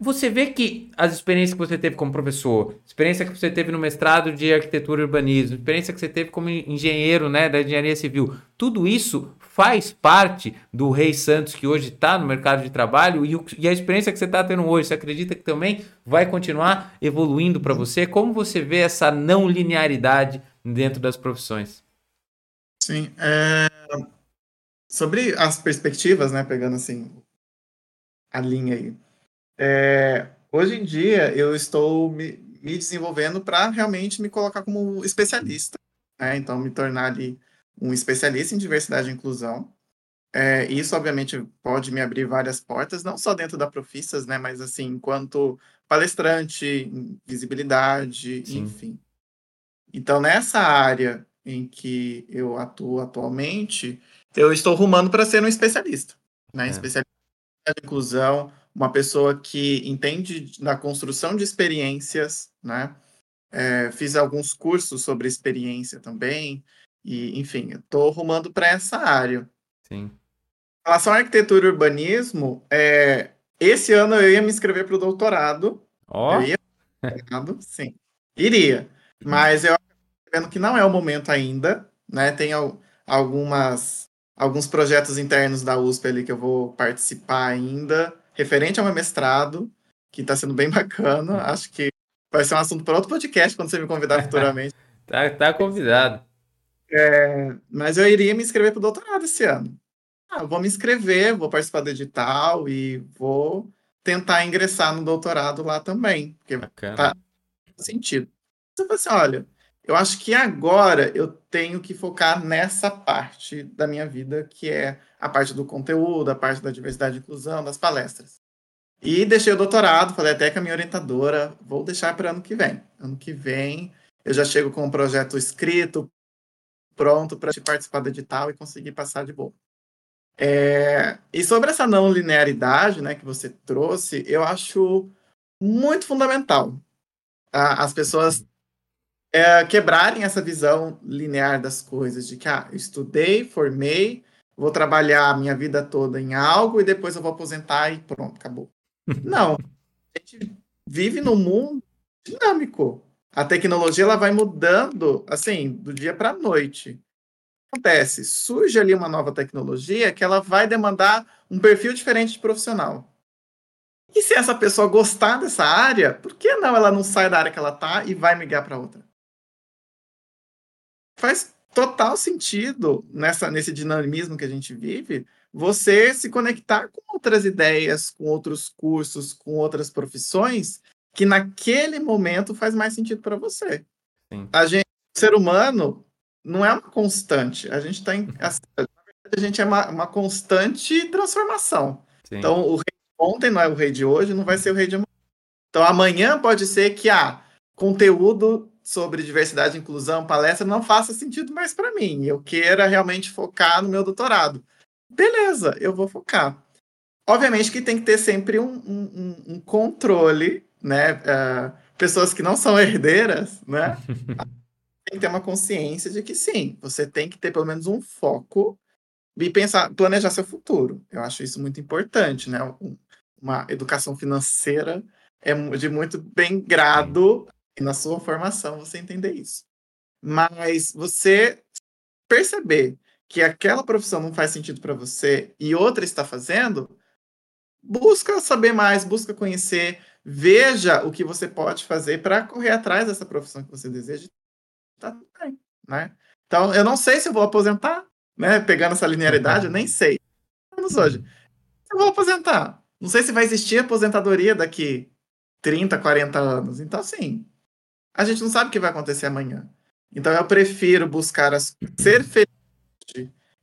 você vê que as experiências que você teve como professor, experiência que você teve no mestrado de arquitetura e urbanismo, experiência que você teve como engenheiro né, da engenharia civil, tudo isso faz parte do Rei Santos que hoje está no mercado de trabalho e, o, e a experiência que você está tendo hoje, você acredita que também vai continuar evoluindo para você? Como você vê essa não linearidade dentro das profissões? Sim, é... sobre as perspectivas, né, pegando assim a linha aí. É, hoje em dia, eu estou me, me desenvolvendo para realmente me colocar como especialista. Né? Então, me tornar ali um especialista em diversidade e inclusão. É, isso, obviamente, pode me abrir várias portas, não só dentro da Profissas, né, mas assim, enquanto palestrante, visibilidade, Sim. enfim. Então, nessa área em que eu atuo atualmente, eu estou rumando para ser um especialista, né, é. especialista em inclusão, uma pessoa que entende da construção de experiências, né? É, fiz alguns cursos sobre experiência também, e enfim, estou rumando para essa área. Sim. Em relação à arquitetura e urbanismo, é, esse ano eu ia me inscrever para o doutorado. Ó! Oh. Ia, sim, iria. Mas eu vendo que não é o momento ainda, né? Tem algumas alguns projetos internos da USP ali que eu vou participar ainda referente ao meu mestrado, que está sendo bem bacana. Acho que vai ser um assunto para outro podcast quando você me convidar futuramente. tá, tá convidado. É, mas eu iria me inscrever para o doutorado esse ano. Ah, vou me inscrever, vou participar do edital e vou tentar ingressar no doutorado lá também, porque Bacana. tá sentido. Você fala assim, olha, eu acho que agora eu tenho que focar nessa parte da minha vida, que é a parte do conteúdo, a parte da diversidade e inclusão, das palestras. E deixei o doutorado, falei até com a minha orientadora, vou deixar para ano que vem. Ano que vem eu já chego com um projeto escrito, pronto para participar do edital e conseguir passar de boa. É, e sobre essa não linearidade né, que você trouxe, eu acho muito fundamental. As pessoas é, quebrarem essa visão linear das coisas, de que ah, eu estudei, formei, vou trabalhar a minha vida toda em algo e depois eu vou aposentar e pronto, acabou. Não. a gente vive num mundo dinâmico. A tecnologia ela vai mudando assim do dia para a noite. Acontece, surge ali uma nova tecnologia que ela vai demandar um perfil diferente de profissional. E se essa pessoa gostar dessa área, por que não ela não sai da área que ela está e vai migrar para outra? Faz total sentido nessa, nesse dinamismo que a gente vive, você se conectar com outras ideias, com outros cursos, com outras profissões, que naquele momento faz mais sentido para você. Sim. A gente, ser humano, não é uma constante. A gente está em. Uhum. A gente é uma, uma constante transformação. Sim. Então, o rei de ontem não é o rei de hoje, não vai ser o rei de amanhã. Então, amanhã pode ser que ah, conteúdo sobre diversidade e inclusão, palestra, não faça sentido mais para mim. Eu queira realmente focar no meu doutorado. Beleza, eu vou focar. Obviamente que tem que ter sempre um, um, um controle, né? Uh, pessoas que não são herdeiras, né? tem que ter uma consciência de que sim, você tem que ter pelo menos um foco e pensar, planejar seu futuro. Eu acho isso muito importante, né? Uma educação financeira é de muito bem grado e na sua formação você entender isso. Mas você perceber que aquela profissão não faz sentido para você e outra está fazendo, busca saber mais, busca conhecer, veja o que você pode fazer para correr atrás dessa profissão que você deseja. Tá tudo bem, né? Então, eu não sei se eu vou aposentar, né? Pegando essa linearidade, eu nem sei. Vamos hoje. Eu vou aposentar. Não sei se vai existir aposentadoria daqui 30, 40 anos. Então, assim, a gente não sabe o que vai acontecer amanhã. Então eu prefiro buscar as, ser feliz,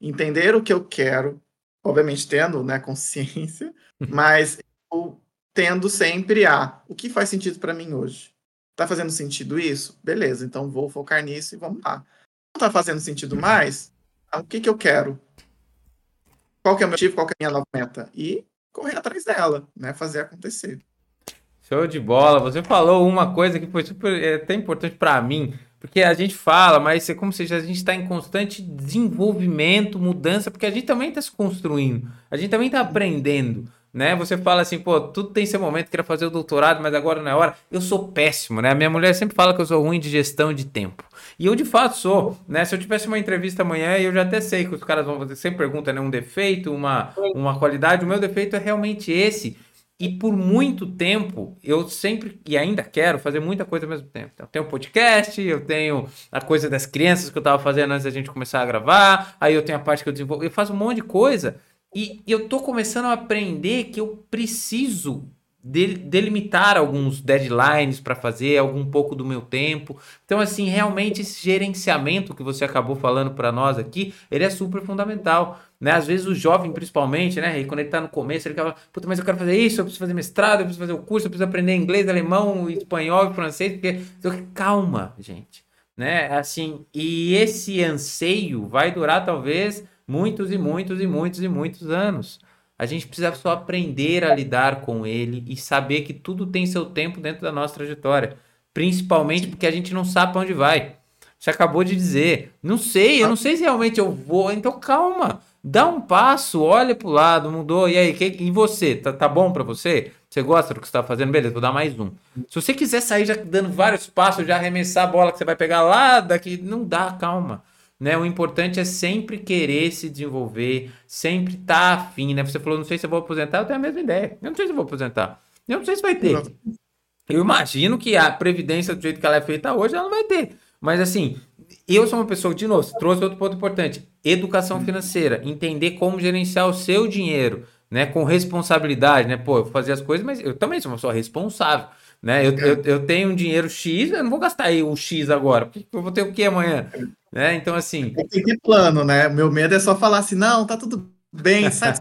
entender o que eu quero, obviamente tendo né, consciência, mas eu, tendo sempre a o que faz sentido para mim hoje. Tá fazendo sentido isso? Beleza, então vou focar nisso e vamos lá. Não tá fazendo sentido mais? Então, o que, que eu quero? Qual que é o meu motivo? Qual que é a minha nova meta? E correr atrás dela, né? Fazer acontecer. Show de bola. Você falou uma coisa que foi super é, até importante para mim, porque a gente fala, mas é como se a gente está em constante desenvolvimento, mudança, porque a gente também está se construindo, a gente também está aprendendo. Né? Você fala assim, pô, tudo tem seu momento, queria fazer o doutorado, mas agora não é hora. Eu sou péssimo, né? A minha mulher sempre fala que eu sou ruim de gestão de tempo. E eu de fato sou, né? Se eu tivesse uma entrevista amanhã, eu já até sei que os caras vão fazer, sempre perguntam, né? Um defeito, uma, uma qualidade. O meu defeito é realmente esse e por muito tempo, eu sempre e ainda quero fazer muita coisa ao mesmo tempo. Então, eu tenho podcast, eu tenho a coisa das crianças que eu estava fazendo antes da gente começar a gravar, aí eu tenho a parte que eu desenvolvo, eu faço um monte de coisa e eu tô começando a aprender que eu preciso delimitar alguns deadlines para fazer algum pouco do meu tempo. Então, assim, realmente esse gerenciamento que você acabou falando para nós aqui, ele é super fundamental. Né? Às vezes o jovem, principalmente, né? E quando ele está no começo, ele fala, puta, mas eu quero fazer isso, eu preciso fazer mestrado, eu preciso fazer o curso, eu preciso aprender inglês, alemão, espanhol francês, porque. Calma, gente. Né? Assim, e esse anseio vai durar talvez muitos e muitos e muitos e muitos anos. A gente precisa só aprender a lidar com ele e saber que tudo tem seu tempo dentro da nossa trajetória. Principalmente porque a gente não sabe para onde vai. Você acabou de dizer. Não sei, eu não sei se realmente eu vou. Então calma. Dá um passo, olha pro lado, mudou. E aí, que, e você? Tá, tá bom para você? Você gosta do que você tá fazendo? Beleza, vou dar mais um. Se você quiser sair já dando vários passos, já arremessar a bola que você vai pegar lá daqui, não dá, calma. Né? O importante é sempre querer se desenvolver, sempre estar tá afim, né? Você falou, não sei se eu vou aposentar, eu tenho a mesma ideia. Eu não sei se eu vou aposentar. Eu não sei se vai ter. Eu imagino que a previdência do jeito que ela é feita hoje, ela não vai ter. Mas assim, eu sou uma pessoa, de novo, trouxe outro ponto importante: educação financeira, entender como gerenciar o seu dinheiro, né? Com responsabilidade, né? Pô, eu fazer as coisas, mas eu também sou uma pessoa responsável. Né? Eu, eu, eu, tenho um dinheiro X, eu não vou gastar aí o X agora, porque eu vou ter o que amanhã? Né? Então, assim. Tem que plano, né? Meu medo é só falar assim: não, tá tudo bem, sai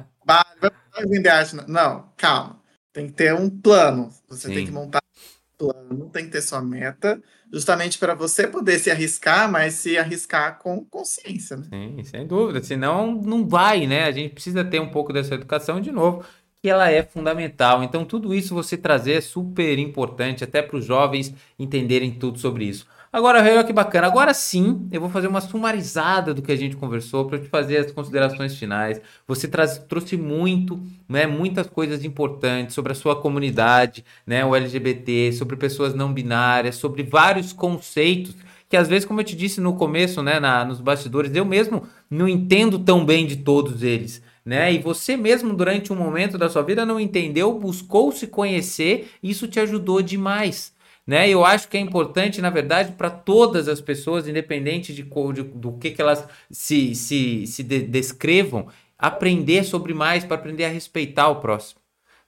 vai vender arte. Não, calma. Tem que ter um plano. Você Sim. tem que montar um plano, tem que ter sua meta, justamente para você poder se arriscar, mas se arriscar com consciência. Né? Sim, sem dúvida. Senão não vai, né? A gente precisa ter um pouco dessa educação de novo que ela é fundamental. Então, tudo isso você trazer é super importante, até para os jovens entenderem tudo sobre isso. Agora, olha que bacana. Agora sim, eu vou fazer uma sumarizada do que a gente conversou para te fazer as considerações finais. Você traz, trouxe muito, né, muitas coisas importantes sobre a sua comunidade, né, o LGBT, sobre pessoas não binárias, sobre vários conceitos que às vezes, como eu te disse no começo, né, na, nos bastidores, eu mesmo não entendo tão bem de todos eles. Né? E você mesmo, durante um momento da sua vida, não entendeu, buscou se conhecer, isso te ajudou demais. Né? Eu acho que é importante, na verdade, para todas as pessoas, independente de, de, do que, que elas se, se, se de, descrevam, aprender sobre mais para aprender a respeitar o próximo.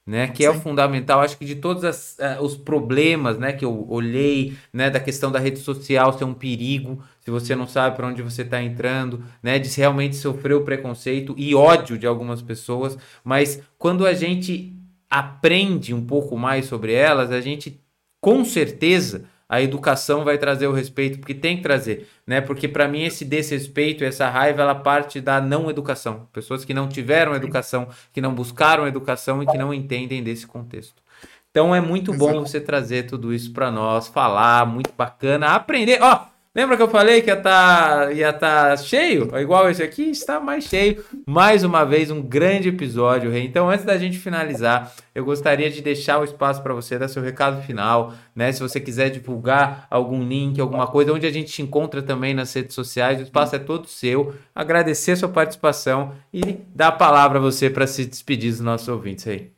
Né, que Sim. é o fundamental, acho que de todos as, uh, os problemas, né, que eu olhei, né, da questão da rede social ser um perigo, se você não sabe para onde você está entrando, né, de realmente sofrer o preconceito e ódio de algumas pessoas, mas quando a gente aprende um pouco mais sobre elas, a gente com certeza a educação vai trazer o respeito, porque tem que trazer, né? Porque para mim esse desrespeito, essa raiva, ela parte da não educação. Pessoas que não tiveram educação, que não buscaram educação e que não entendem desse contexto. Então é muito bom você trazer tudo isso para nós, falar, muito bacana, aprender. Ó, Lembra que eu falei que ia estar tá, ia tá cheio? Igual esse aqui, está mais cheio. Mais uma vez, um grande episódio, Rei. Então, antes da gente finalizar, eu gostaria de deixar o espaço para você dar seu recado final, né? Se você quiser divulgar algum link, alguma coisa, onde a gente te encontra também nas redes sociais, o espaço é todo seu. Agradecer a sua participação e dar a palavra a você para se despedir dos nossos ouvintes aí.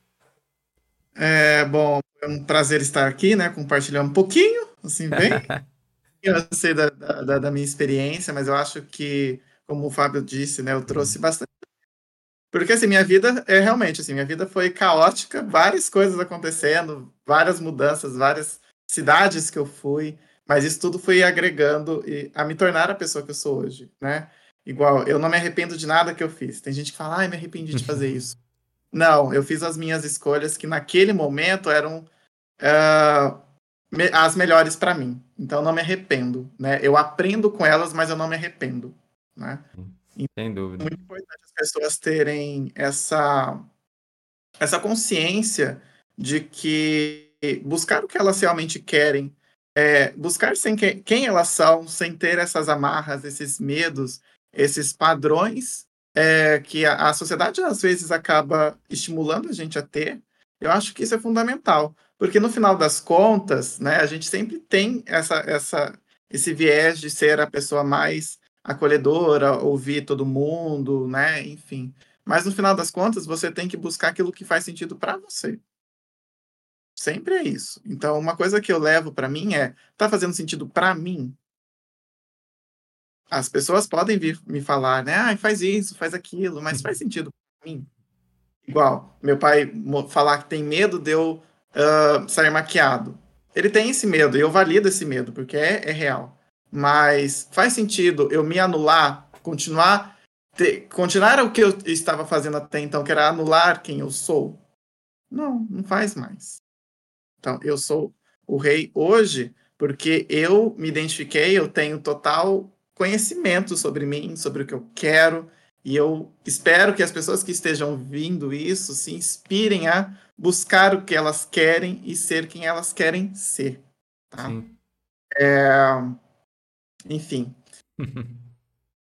É, bom, é um prazer estar aqui, né? Compartilhar um pouquinho, assim, bem. eu sei da, da, da, minha experiência, mas eu acho que, como o Fábio disse, né, eu trouxe uhum. bastante. Porque, assim, minha vida é realmente, assim, minha vida foi caótica, várias coisas acontecendo, várias mudanças, várias cidades que eu fui, mas isso tudo foi agregando e, a me tornar a pessoa que eu sou hoje, né? Igual, eu não me arrependo de nada que eu fiz. Tem gente que fala, ai, me arrependi de fazer isso. Não, eu fiz as minhas escolhas que naquele momento eram uh, as melhores para mim. Então não me arrependo, né? Eu aprendo com elas, mas eu não me arrependo, né? Sem dúvida. É muito importante as pessoas terem essa essa consciência de que buscar o que elas realmente querem, é, buscar sem que, quem elas são, sem ter essas amarras, esses medos, esses padrões é, que a, a sociedade às vezes acaba estimulando a gente a ter. Eu acho que isso é fundamental. Porque no final das contas, né, a gente sempre tem essa, essa, esse viés de ser a pessoa mais acolhedora, ouvir todo mundo, né, enfim. Mas no final das contas, você tem que buscar aquilo que faz sentido para você. Sempre é isso. Então, uma coisa que eu levo para mim é: tá fazendo sentido para mim? As pessoas podem vir me falar, né? Ah, faz isso, faz aquilo, mas faz sentido para mim? Igual, meu pai falar que tem medo de eu uh, sair maquiado. Ele tem esse medo, e eu valido esse medo, porque é, é real. Mas faz sentido eu me anular, continuar, ter, continuar o que eu estava fazendo até então, que era anular quem eu sou? Não, não faz mais. Então, eu sou o rei hoje porque eu me identifiquei, eu tenho total conhecimento sobre mim, sobre o que eu quero, e eu espero que as pessoas que estejam vindo isso se inspirem a buscar o que elas querem e ser quem elas querem ser. Tá? É... Enfim.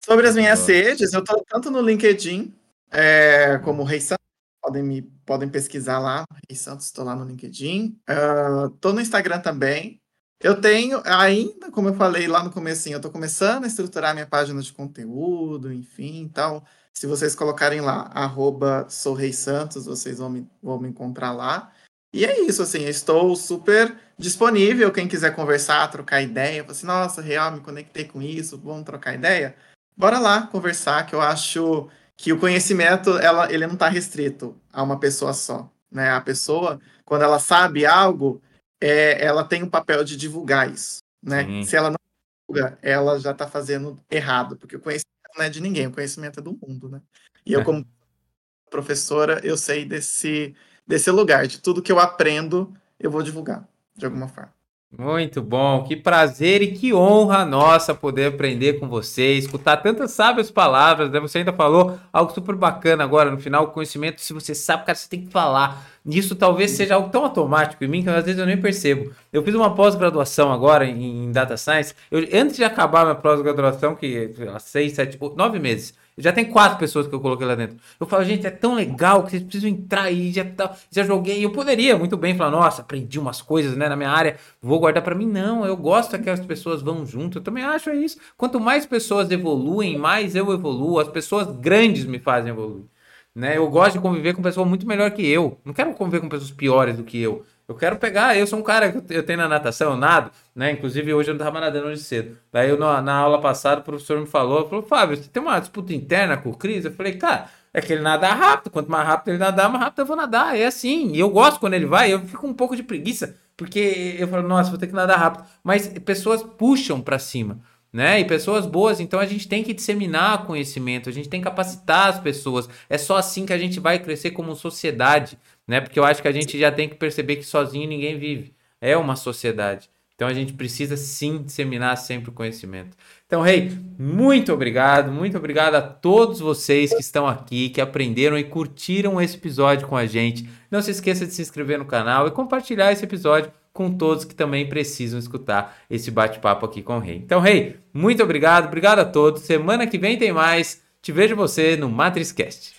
Sobre as minhas redes, eu estou tanto no LinkedIn é, como Rei Santos, podem, me, podem pesquisar lá. Rei Santos, estou lá no LinkedIn. Estou uh, no Instagram também. Eu tenho ainda, como eu falei lá no começo, eu estou começando a estruturar minha página de conteúdo, enfim, então, se vocês colocarem lá, arroba Santos, vocês vão me, vão me encontrar lá. E é isso, assim, estou super disponível, quem quiser conversar, trocar ideia, assim, nossa, real, me conectei com isso, vamos trocar ideia? Bora lá conversar, que eu acho que o conhecimento, ela, ele não está restrito a uma pessoa só, né? A pessoa, quando ela sabe algo, é, ela tem o papel de divulgar isso, né? Sim. Se ela não divulga, ela já está fazendo errado, porque o conhecimento não é de ninguém, o conhecimento é do mundo, né? E eu, é. como professora, eu sei desse, desse lugar, de tudo que eu aprendo, eu vou divulgar, de alguma forma. Muito bom, que prazer e que honra nossa poder aprender com você, escutar tantas sábias palavras, né? Você ainda falou algo super bacana agora no final, o conhecimento, se você sabe, cara, você tem que falar. Isso talvez seja algo tão automático em mim que às vezes eu nem percebo. Eu fiz uma pós-graduação agora em, em, Data Science. Eu, antes de acabar minha pós-graduação, que há seis, sete, nove meses, já tem quatro pessoas que eu coloquei lá dentro. Eu falo, gente, é tão legal que vocês precisam entrar aí. Já, tá, já joguei. Eu poderia muito bem falar, nossa, aprendi umas coisas né, na minha área, vou guardar para mim. Não, eu gosto que as pessoas vão junto. Eu também acho isso. Quanto mais pessoas evoluem, mais eu evoluo. As pessoas grandes me fazem evoluir. Né? Eu gosto de conviver com pessoas muito melhor que eu. Não quero conviver com pessoas piores do que eu. Eu quero pegar, eu sou um cara que eu tenho na natação, eu nado, né? Inclusive hoje eu não estava nadando hoje cedo. Daí eu, na, na, aula passada o professor me falou, falou, Fábio, você tem uma disputa interna com o Cris? Eu falei, cara, é que ele nada rápido. Quanto mais rápido ele nadar, mais rápido eu vou nadar. É assim. E eu gosto quando ele vai, eu fico um pouco de preguiça, porque eu falo, nossa, vou ter que nadar rápido. Mas pessoas puxam para cima né? E pessoas boas, então a gente tem que disseminar conhecimento, a gente tem que capacitar as pessoas. É só assim que a gente vai crescer como sociedade, né? Porque eu acho que a gente já tem que perceber que sozinho ninguém vive. É uma sociedade. Então a gente precisa sim disseminar sempre o conhecimento. Então, Rei, hey, muito obrigado, muito obrigado a todos vocês que estão aqui, que aprenderam e curtiram esse episódio com a gente. Não se esqueça de se inscrever no canal e compartilhar esse episódio com todos que também precisam escutar esse bate-papo aqui com o Rei. Então, Rei, muito obrigado, obrigado a todos. Semana que vem tem mais. Te vejo você no MatrizCast.